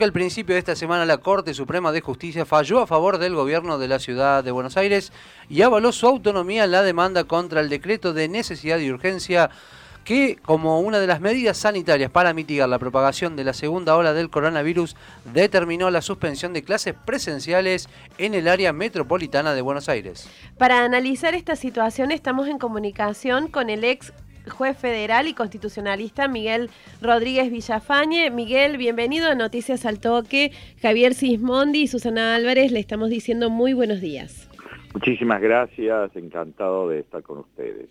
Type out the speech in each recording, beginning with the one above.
Al principio de esta semana la Corte Suprema de Justicia falló a favor del gobierno de la ciudad de Buenos Aires y avaló su autonomía en la demanda contra el decreto de necesidad y urgencia que, como una de las medidas sanitarias para mitigar la propagación de la segunda ola del coronavirus, determinó la suspensión de clases presenciales en el área metropolitana de Buenos Aires. Para analizar esta situación estamos en comunicación con el ex juez federal y constitucionalista Miguel Rodríguez Villafañe. Miguel, bienvenido a Noticias al Toque. Javier Sismondi y Susana Álvarez le estamos diciendo muy buenos días. Muchísimas gracias, encantado de estar con ustedes.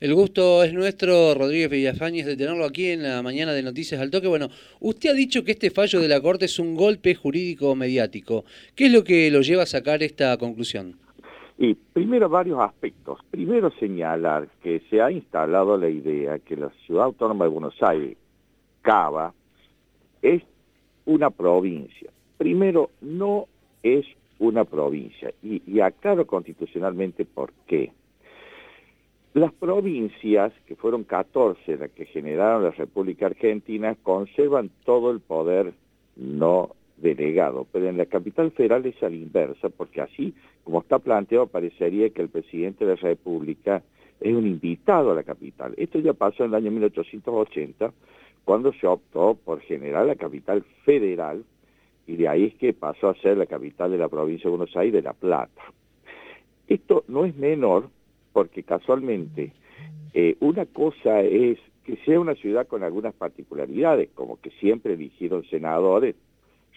El gusto es nuestro, Rodríguez Villafañez, de tenerlo aquí en la mañana de Noticias al Toque. Bueno, usted ha dicho que este fallo de la Corte es un golpe jurídico mediático. ¿Qué es lo que lo lleva a sacar esta conclusión? Y primero varios aspectos. Primero señalar que se ha instalado la idea que la ciudad autónoma de Buenos Aires, Cava, es una provincia. Primero, no es una provincia. Y, y aclaro constitucionalmente por qué. Las provincias, que fueron 14 las que generaron la República Argentina, conservan todo el poder no delegado, pero en la capital federal es a la inversa, porque así como está planteado parecería que el presidente de la República es un invitado a la capital. Esto ya pasó en el año 1880, cuando se optó por generar la capital federal, y de ahí es que pasó a ser la capital de la provincia de Buenos Aires, de La Plata. Esto no es menor, porque casualmente eh, una cosa es que sea una ciudad con algunas particularidades, como que siempre eligieron senadores,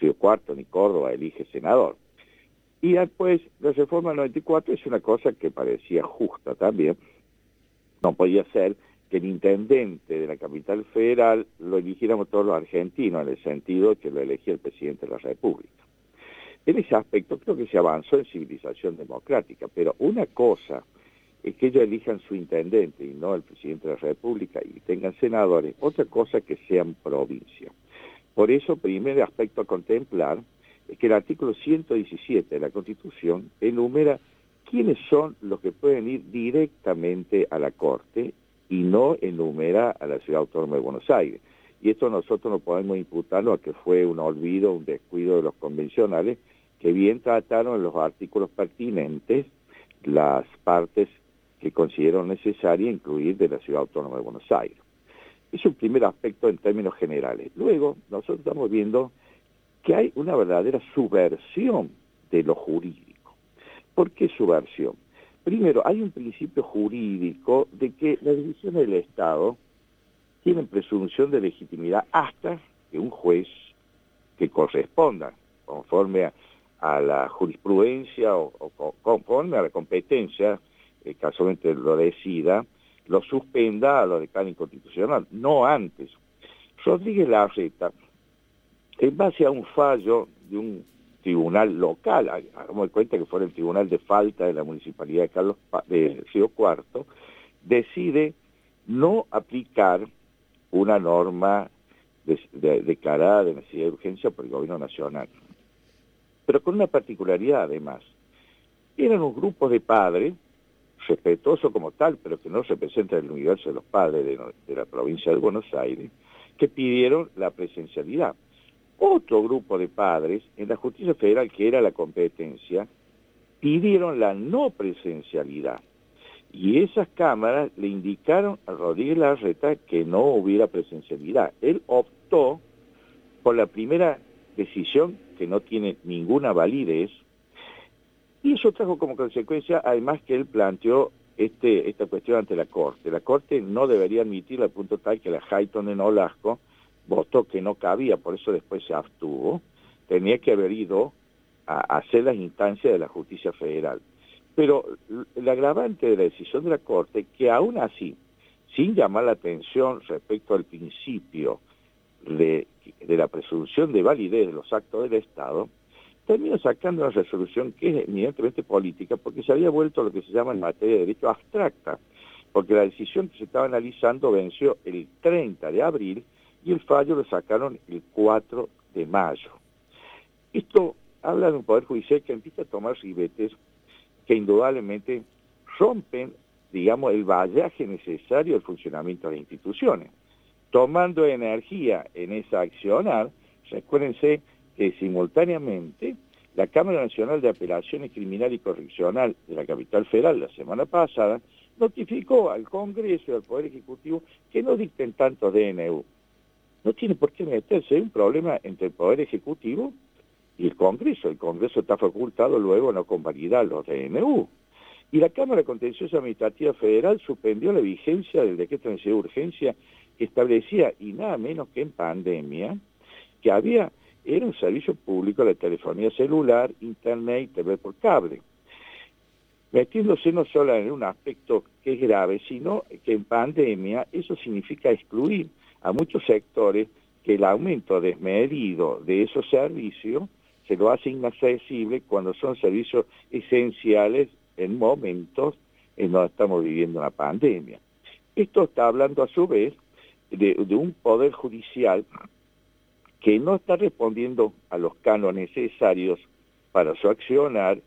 Río Cuarto ni Córdoba elige senador. Y después, la reforma 94 es una cosa que parecía justa también. No podía ser que el intendente de la capital federal lo eligiéramos todos los argentinos, en el sentido que lo elegía el presidente de la República. En ese aspecto creo que se avanzó en civilización democrática, pero una cosa es que ellos elijan su intendente y no el presidente de la República y tengan senadores, otra cosa que sean provincia. Por eso, primer aspecto a contemplar es que el artículo 117 de la Constitución enumera quiénes son los que pueden ir directamente a la Corte y no enumera a la Ciudad Autónoma de Buenos Aires. Y esto nosotros no podemos imputarlo a que fue un olvido, un descuido de los convencionales, que bien trataron en los artículos pertinentes las partes que consideraron necesaria incluir de la Ciudad Autónoma de Buenos Aires. Es un primer aspecto en términos generales. Luego, nosotros estamos viendo que hay una verdadera subversión de lo jurídico. ¿Por qué subversión? Primero, hay un principio jurídico de que las divisiones del Estado tienen presunción de legitimidad hasta que un juez que corresponda conforme a, la jurisprudencia o, conforme a la competencia, eh, casualmente lo decida, lo suspenda a lo declara inconstitucional, no antes. Rodríguez Larreta, en base a un fallo de un tribunal local, hagamos de cuenta que fue el tribunal de falta de la municipalidad de Carlos de Río Cuarto, decide no aplicar una norma declarada de necesidad de urgencia por el gobierno nacional. Pero con una particularidad además. Eran un grupo de padres respetuoso como tal, pero que no representa el universo de los padres de, la provincia de Buenos Aires, que pidieron la presencialidad. Otro grupo de padres, en la justicia federal, que era la competencia, pidieron la no presencialidad. Y esas cámaras le indicaron a Rodríguez Larreta que no hubiera presencialidad. Él optó por la primera decisión, que no tiene ninguna validez, eso trajo como consecuencia, además que él planteó este, esta cuestión ante la Corte. La Corte no debería admitirla al punto tal que la Hayton en Olasco votó que no cabía, por eso después se abstuvo. Tenía que haber ido a hacer las instancias de la justicia federal. Pero el agravante de la decisión de la Corte, que aún así, sin llamar la atención respecto al principio de, de la presunción de validez de los actos del Estado, terminó sacando una resolución que es evidentemente política porque se había vuelto lo que se llama en materia de derecho abstracta, porque la decisión que se estaba analizando venció el 30 de abril y el fallo lo sacaron el 4 de mayo. Esto habla de un poder judicial que empieza a tomar ribetes que indudablemente rompen, digamos, el vallaje necesario del funcionamiento de las instituciones. Tomando energía en esa accionar, recuérdense que simultáneamente la Cámara Nacional de Apelaciones Criminal y Correccional de la capital federal la semana pasada notificó al Congreso y al Poder Ejecutivo que no dicten tantos DNU. No tiene por qué meterse, un problema entre el Poder Ejecutivo y el Congreso. El Congreso está facultado luego a no convalidar los DNU. Y la Cámara Contenciosa Administrativa Federal suspendió la vigencia del decreto de de urgencia que establecía, y nada menos que en pandemia, que había, era un servicio público de telefonía celular, internet y TV por cable. Metiéndose no solo en un aspecto que es grave, sino que en pandemia eso significa excluir a muchos sectores que el aumento desmedido de esos servicios se lo hace inaccesible cuando son servicios esenciales en momentos en donde estamos viviendo una pandemia. Esto está hablando a su vez de, un poder judicial que no está respondiendo a los cánones necesarios para su accionar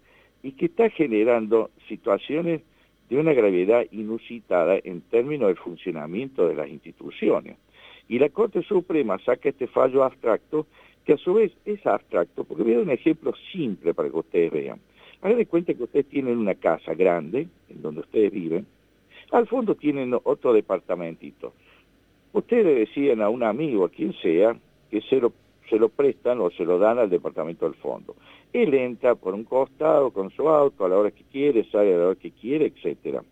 y que está generando situaciones de una gravedad inusitada en términos del funcionamiento de las instituciones. Y la Corte Suprema saca este fallo abstracto, que a su vez es abstracto, porque voy a dar un ejemplo simple para que ustedes vean. Hagan de cuenta que ustedes tienen una casa grande, en donde ustedes viven, al fondo tienen otro departamentito. Ustedes deciden a un amigo, a quien sea, que se lo, se lo prestan o se lo dan al departamento del fondo. Él entra por un costado con su auto a la hora que quiere, sale a la hora que quiere, etcétera.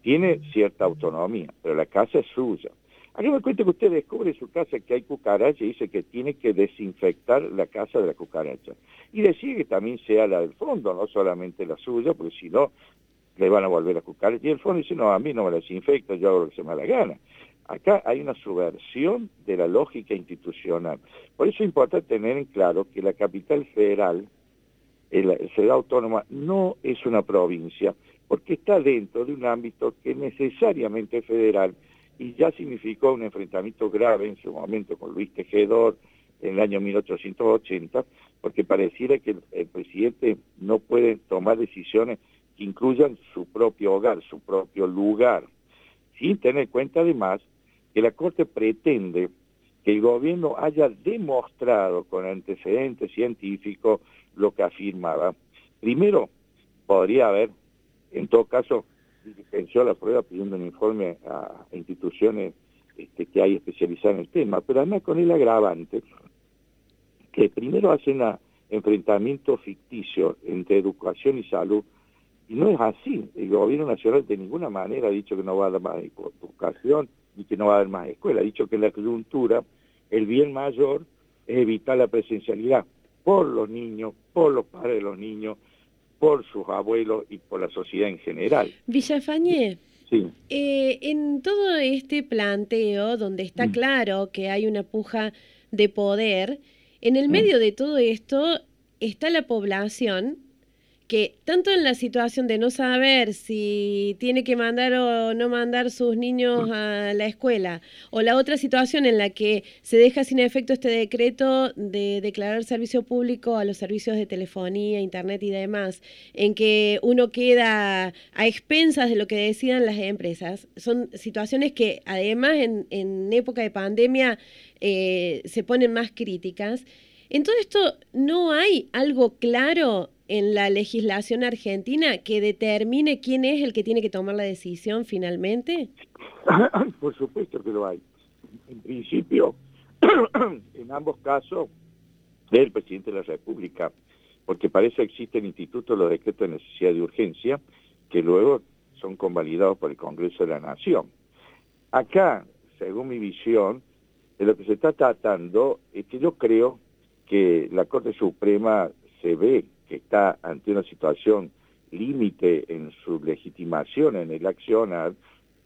Tiene cierta autonomía, pero la casa es suya. me cuenta que usted descubre su casa que hay cucaracha y dice que tiene que desinfectar la casa de la cucaracha y decide que también sea la del fondo, no solamente la suya, porque si no, le van a volver a cucar. Y el fondo dice, no, a mí no me la desinfecta, yo hago lo que se me da la gana. Acá hay una subversión de la lógica institucional. Por eso es importante tener en claro que la capital federal, la ciudad autónoma, no es una provincia, porque está dentro de un ámbito que necesariamente es federal y ya significó un enfrentamiento grave en su momento con Luis Tejedor, en el año 1880, porque pareciera que el, presidente no puede tomar decisiones que incluyan su propio hogar, su propio lugar, sin tener en cuenta además que la Corte pretende que el gobierno haya demostrado con antecedentes científicos lo que afirmaba. Primero, podría haber, en todo caso, diligenció la prueba pidiendo un informe a instituciones este, que hay especializadas en el tema, pero además con el agravante que primero hacen un enfrentamiento ficticio entre educación y salud, y no es así. El gobierno nacional de ninguna manera ha dicho que no va a dar más educación ni que no va a haber más escuela. Ha dicho que en la coyuntura el bien mayor es evitar la presencialidad por los niños, por los padres de los niños, por sus abuelos y por la sociedad en general. Villafañé, sí. Eh, en todo este planteo donde está mm. claro que hay una puja de poder, en el mm. medio de todo esto está la población que tanto en la situación de no saber si tiene que mandar o no mandar sus niños mm. a la escuela, o la otra situación en la que se deja sin efecto este decreto de declarar servicio público a los servicios de telefonía, internet y demás, en que uno queda a expensas de lo que decidan las empresas, son situaciones que además en, en época de pandemia eh, se ponen más críticas. En todo esto, ¿no hay algo claro en la legislación argentina que determine quién es el que tiene que tomar la decisión finalmente? Por supuesto que lo hay. En principio, en ambos casos, del presidente de la República, porque para eso existe el Instituto los Decretos de Necesidad de Urgencia, que luego son convalidados por el Congreso de la Nación. Acá, según mi visión, de lo que se está tratando es que yo creo que la Corte Suprema se ve que está ante una situación límite en su legitimación en el accionar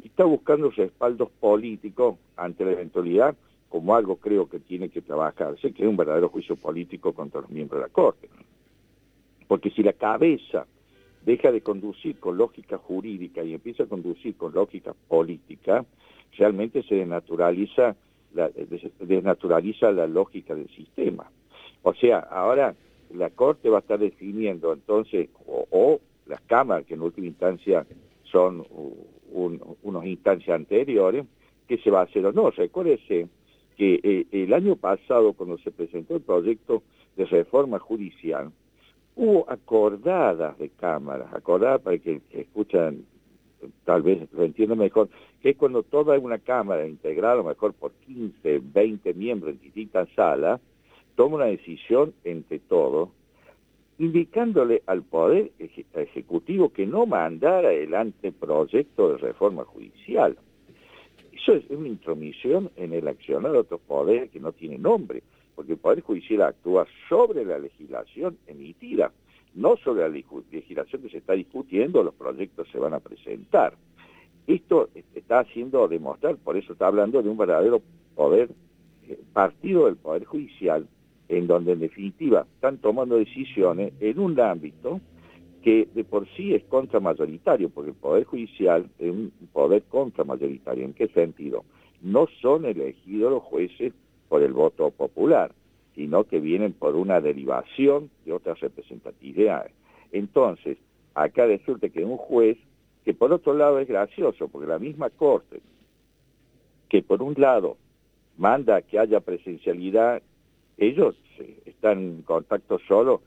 y está buscando respaldos políticos ante la eventualidad como algo creo que tiene que trabajarse, que es un verdadero juicio político contra los miembros de la Corte. Porque si la cabeza deja de conducir con lógica jurídica y empieza a conducir con lógica política, realmente se desnaturaliza desnaturaliza la lógica del sistema. O sea, ahora la Corte va a estar definiendo entonces, o, las cámaras, que en última instancia son unos instancias anteriores, qué se va a hacer o no. Recuérdese que eh, el año pasado, cuando se presentó el proyecto de reforma judicial, hubo acordadas de cámaras, acordadas para que, escuchan, tal vez lo entiendan mejor, que es cuando toda una cámara integrada, mejor por 15, 20 miembros en distintas salas, toma una decisión entre todos, indicándole al Poder Ejecutivo que no mandara el anteproyecto de reforma judicial. Eso es una intromisión en el accionar de otros poderes que no tiene nombre porque el Poder Judicial actúa sobre la legislación emitida, no sobre la legislación que se está discutiendo, los proyectos se van a presentar. Esto está haciendo demostrar, por eso está hablando de un verdadero poder, eh, partido del Poder Judicial, en donde en definitiva están tomando decisiones en un ámbito que de por sí es contramayoritario, porque el Poder Judicial es un poder contramayoritario. ¿En qué sentido? No son elegidos los jueces por el voto popular, sino que vienen por una derivación de otras representatividades. Entonces, acá resulta que un juez, que por otro lado es gracioso, porque la misma Corte, que por un lado manda que haya presencialidad, ellos están en contacto solo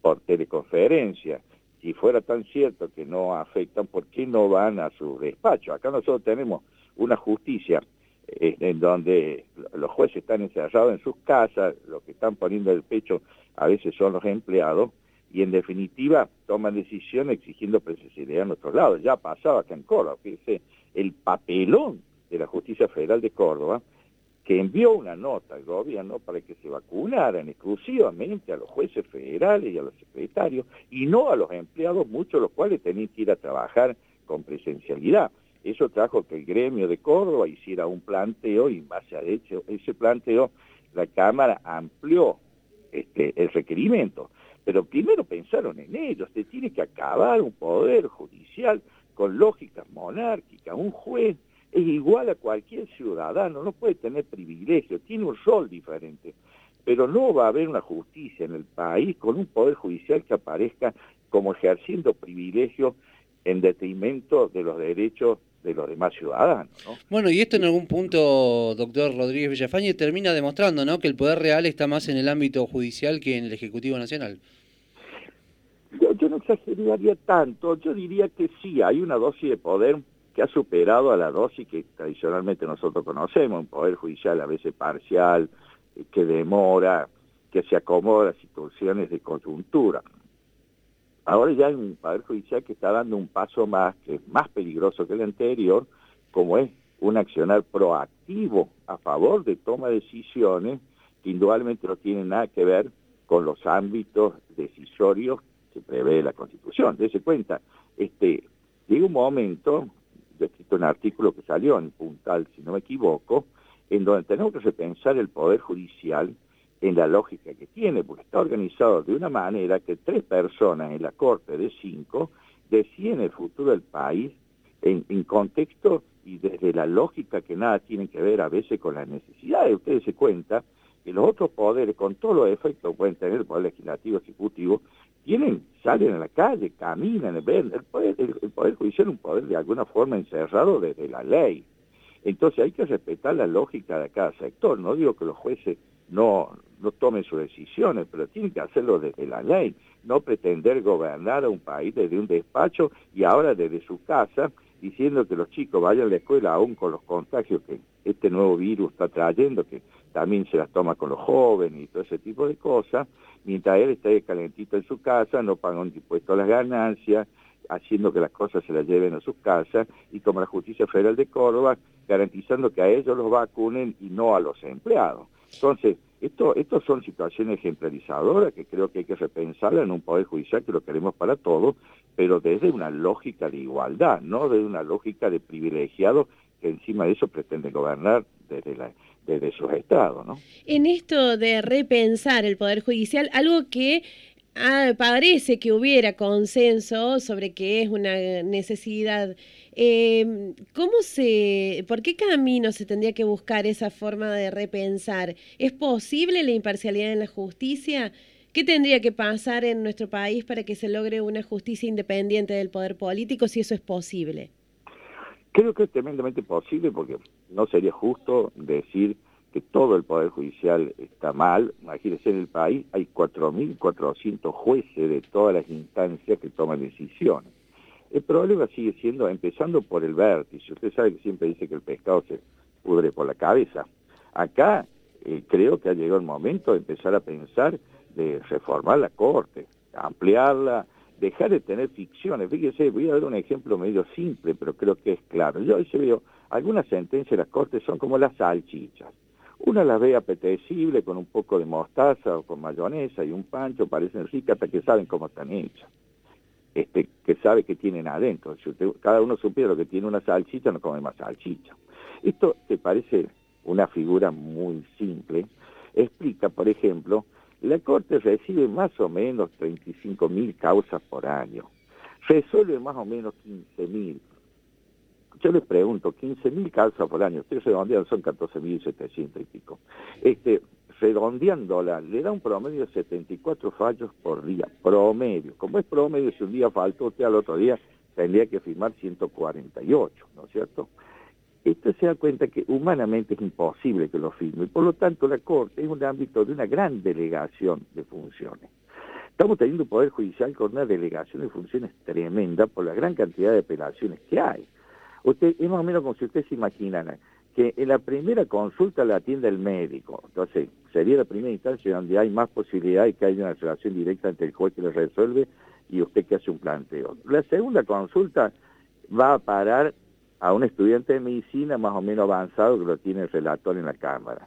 por teleconferencia. Si fuera tan cierto que no afectan, ¿por qué no van a su despacho? Acá nosotros tenemos una justicia en donde los jueces están encerrados en sus casas, los que están poniendo el pecho a veces son los empleados, y en definitiva toman decisiones exigiendo presencialidad en otros lados. Ya pasaba acá en Córdoba, fíjese, el papelón de la Justicia Federal de Córdoba, que envió una nota al gobierno para que se vacunaran exclusivamente a los jueces federales y a los secretarios, y no a los empleados, muchos de los cuales tenían que ir a trabajar con presencialidad. Eso trajo que el gremio de Córdoba hiciera un planteo y en base a hecho, ese planteo la Cámara amplió este, el requerimiento. Pero primero pensaron en ellos, se tiene que acabar un poder judicial con lógica monárquica. Un juez es igual a cualquier ciudadano, no puede tener privilegio, tiene un rol diferente. Pero no va a haber una justicia en el país con un poder judicial que aparezca como ejerciendo privilegios en detrimento de los derechos de los demás ciudadanos. Bueno, y esto en algún punto, doctor Rodríguez Villafañe, termina demostrando ¿no? que el poder real está más en el ámbito judicial que en el Ejecutivo Nacional. Yo, no exageraría tanto, yo diría que sí, hay una dosis de poder que ha superado a la dosis que tradicionalmente nosotros conocemos, un poder judicial a veces parcial, eh, que demora, que se acomoda a situaciones de coyuntura. Ahora ya hay un Poder Judicial que está dando un paso más, que es más peligroso que el anterior, como es un accionar proactivo a favor de toma de decisiones que indudablemente no tienen nada que ver con los ámbitos decisorios que prevé la Constitución. Dese cuenta, este, llega un momento, yo he escrito un artículo que salió en Puntal, si no me equivoco, en donde tenemos que repensar el Poder Judicial en la lógica que tiene, porque está organizado de una manera que tres personas en la corte de cinco deciden el futuro del país en, contexto y desde la lógica que nada tiene que ver a veces con las necesidades. Ustedes se cuenta que los otros poderes, con todos los efectos que pueden tener el poder legislativo, ejecutivo, tienen, salen a la calle, caminan, ven, el poder, el, poder judicial es un poder de alguna forma encerrado desde la ley. Entonces hay que respetar la lógica de cada sector. No digo que los jueces no, no tomen sus decisiones, pero tienen que hacerlo desde la ley, no pretender gobernar a un país desde un despacho y ahora desde su casa, diciendo que los chicos vayan a la escuela aún con los contagios que este nuevo virus está trayendo, que también se las toma con los jóvenes y todo ese tipo de cosas, mientras él esté calentito en su casa, no paga un impuesto a las ganancias, haciendo que las cosas se las lleven a sus casas, y como la Justicia Federal de Córdoba, garantizando que a ellos los vacunen y no a los empleados. Entonces, esto, estos son situaciones ejemplarizadoras que creo que hay que repensarla en un poder judicial que lo queremos para todos, pero desde una lógica de igualdad, no desde una lógica de privilegiado que encima de eso pretende gobernar desde la desde sus estados, ¿no? En esto de repensar el poder judicial, algo que ah, parece que hubiera consenso sobre que es una necesidad eh, ¿Cómo se, por qué camino se tendría que buscar esa forma de repensar? ¿Es posible la imparcialidad en la justicia? ¿Qué tendría que pasar en nuestro país para que se logre una justicia independiente del poder político, si eso es posible? Creo que es tremendamente posible porque no sería justo decir que todo el Poder Judicial está mal. Imagínense, en el país hay 4.400 jueces de todas las instancias que toman decisiones. El problema sigue siendo, empezando por el vértice. Usted sabe que siempre dice que el pescado se pudre por la cabeza. Acá eh, creo que ha llegado el momento de empezar a pensar de reformar la Corte, ampliarla, dejar de tener ficciones. Fíjese, voy a dar un ejemplo medio simple, pero creo que es claro. Yo hoy se veo, algunas sentencias de las Cortes son como las salchichas. Una las ve apetecible con un poco de mostaza o con mayonesa y un pancho, parecen ricas hasta que saben cómo están hechas. Este, que sabe que tienen adentro. Si cada uno supiera lo que tiene una salchicha, no come más salchicha. Esto te parece una figura muy simple. Explica, por ejemplo, la Corte recibe más o menos 35 mil causas por año. Resuelve más o menos 15 mil. Yo les pregunto, 15 mil causas por año, ustedes redondean, son 14 mil 700 y pico. Este, redondeándola, le da un promedio de 74 fallos por día, promedio. Como es promedio, si un día faltó usted al otro día, tendría que firmar 148, ¿no es cierto? Esto se da cuenta que humanamente es imposible que lo firme, y por lo tanto la Corte es un ámbito de una gran delegación de funciones. Estamos teniendo un Poder Judicial con una delegación de funciones tremenda por la gran cantidad de apelaciones que hay. Usted, es más o menos como si usted se imaginara que en la primera consulta la atienda el médico. Entonces, sería la primera instancia donde hay más posibilidad de que haya una relación directa entre el juez que le resuelve y usted que hace un planteo. La segunda consulta va a parar a un estudiante de medicina más o menos avanzado que lo tiene el relator en la Cámara.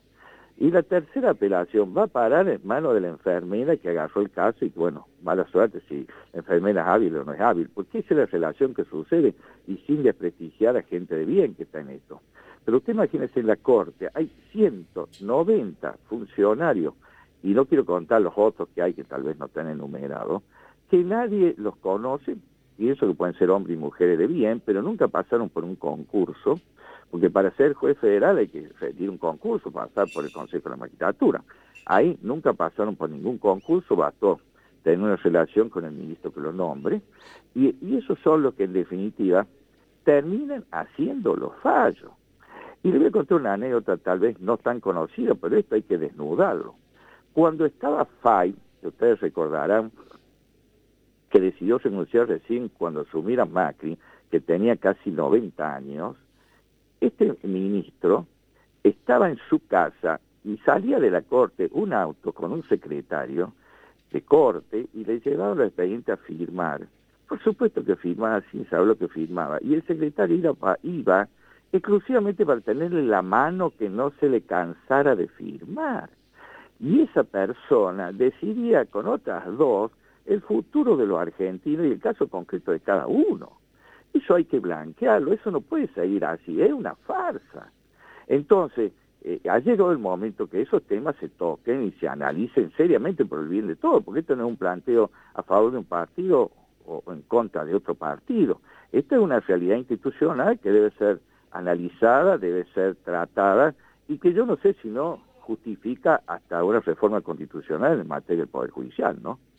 Y la tercera apelación va a parar en manos de la enfermera que agarró el caso y bueno, mala suerte si la enfermera es hábil o no es hábil, porque esa es la relación que sucede y sin desprestigiar a gente de bien que está en esto. Pero usted imagínese en la Corte, hay 190 funcionarios, y no quiero contar los otros que hay que tal vez no están enumerados, que nadie los conoce, y eso que pueden ser hombres y mujeres de bien, pero nunca pasaron por un concurso, porque para ser juez federal hay que rendir un concurso, pasar por el Consejo de la Magistratura. Ahí nunca pasaron por ningún concurso, bastó tener una relación con el ministro que lo nombre, y, y esos son los que en definitiva terminan haciendo los fallos. Y le voy a contar una anécdota tal vez no tan conocida, pero esto hay que desnudarlo. Cuando estaba Fay, que ustedes recordarán, que decidió renunciar recién cuando asumiera Macri, que tenía casi 90 años, este ministro estaba en su casa y salía de la corte un auto con un secretario de corte y le llevaba al expediente a firmar. Por supuesto que firmaba sin saber lo que firmaba. Y el secretario iba, iba exclusivamente para tenerle la mano que no se le cansara de firmar. Y esa persona decidía con otras dos el futuro de los argentinos y el caso concreto de cada uno. Eso hay que blanquearlo, eso no puede seguir así, es una farsa. Entonces, eh, ha llegado el momento que esos temas se toquen y se analicen seriamente por el bien de todos, porque esto no es un planteo a favor de un partido o en contra de otro partido. Esta es una realidad institucional que debe ser analizada, debe ser tratada y que yo no sé si no justifica hasta una reforma constitucional en materia del Poder Judicial, ¿no?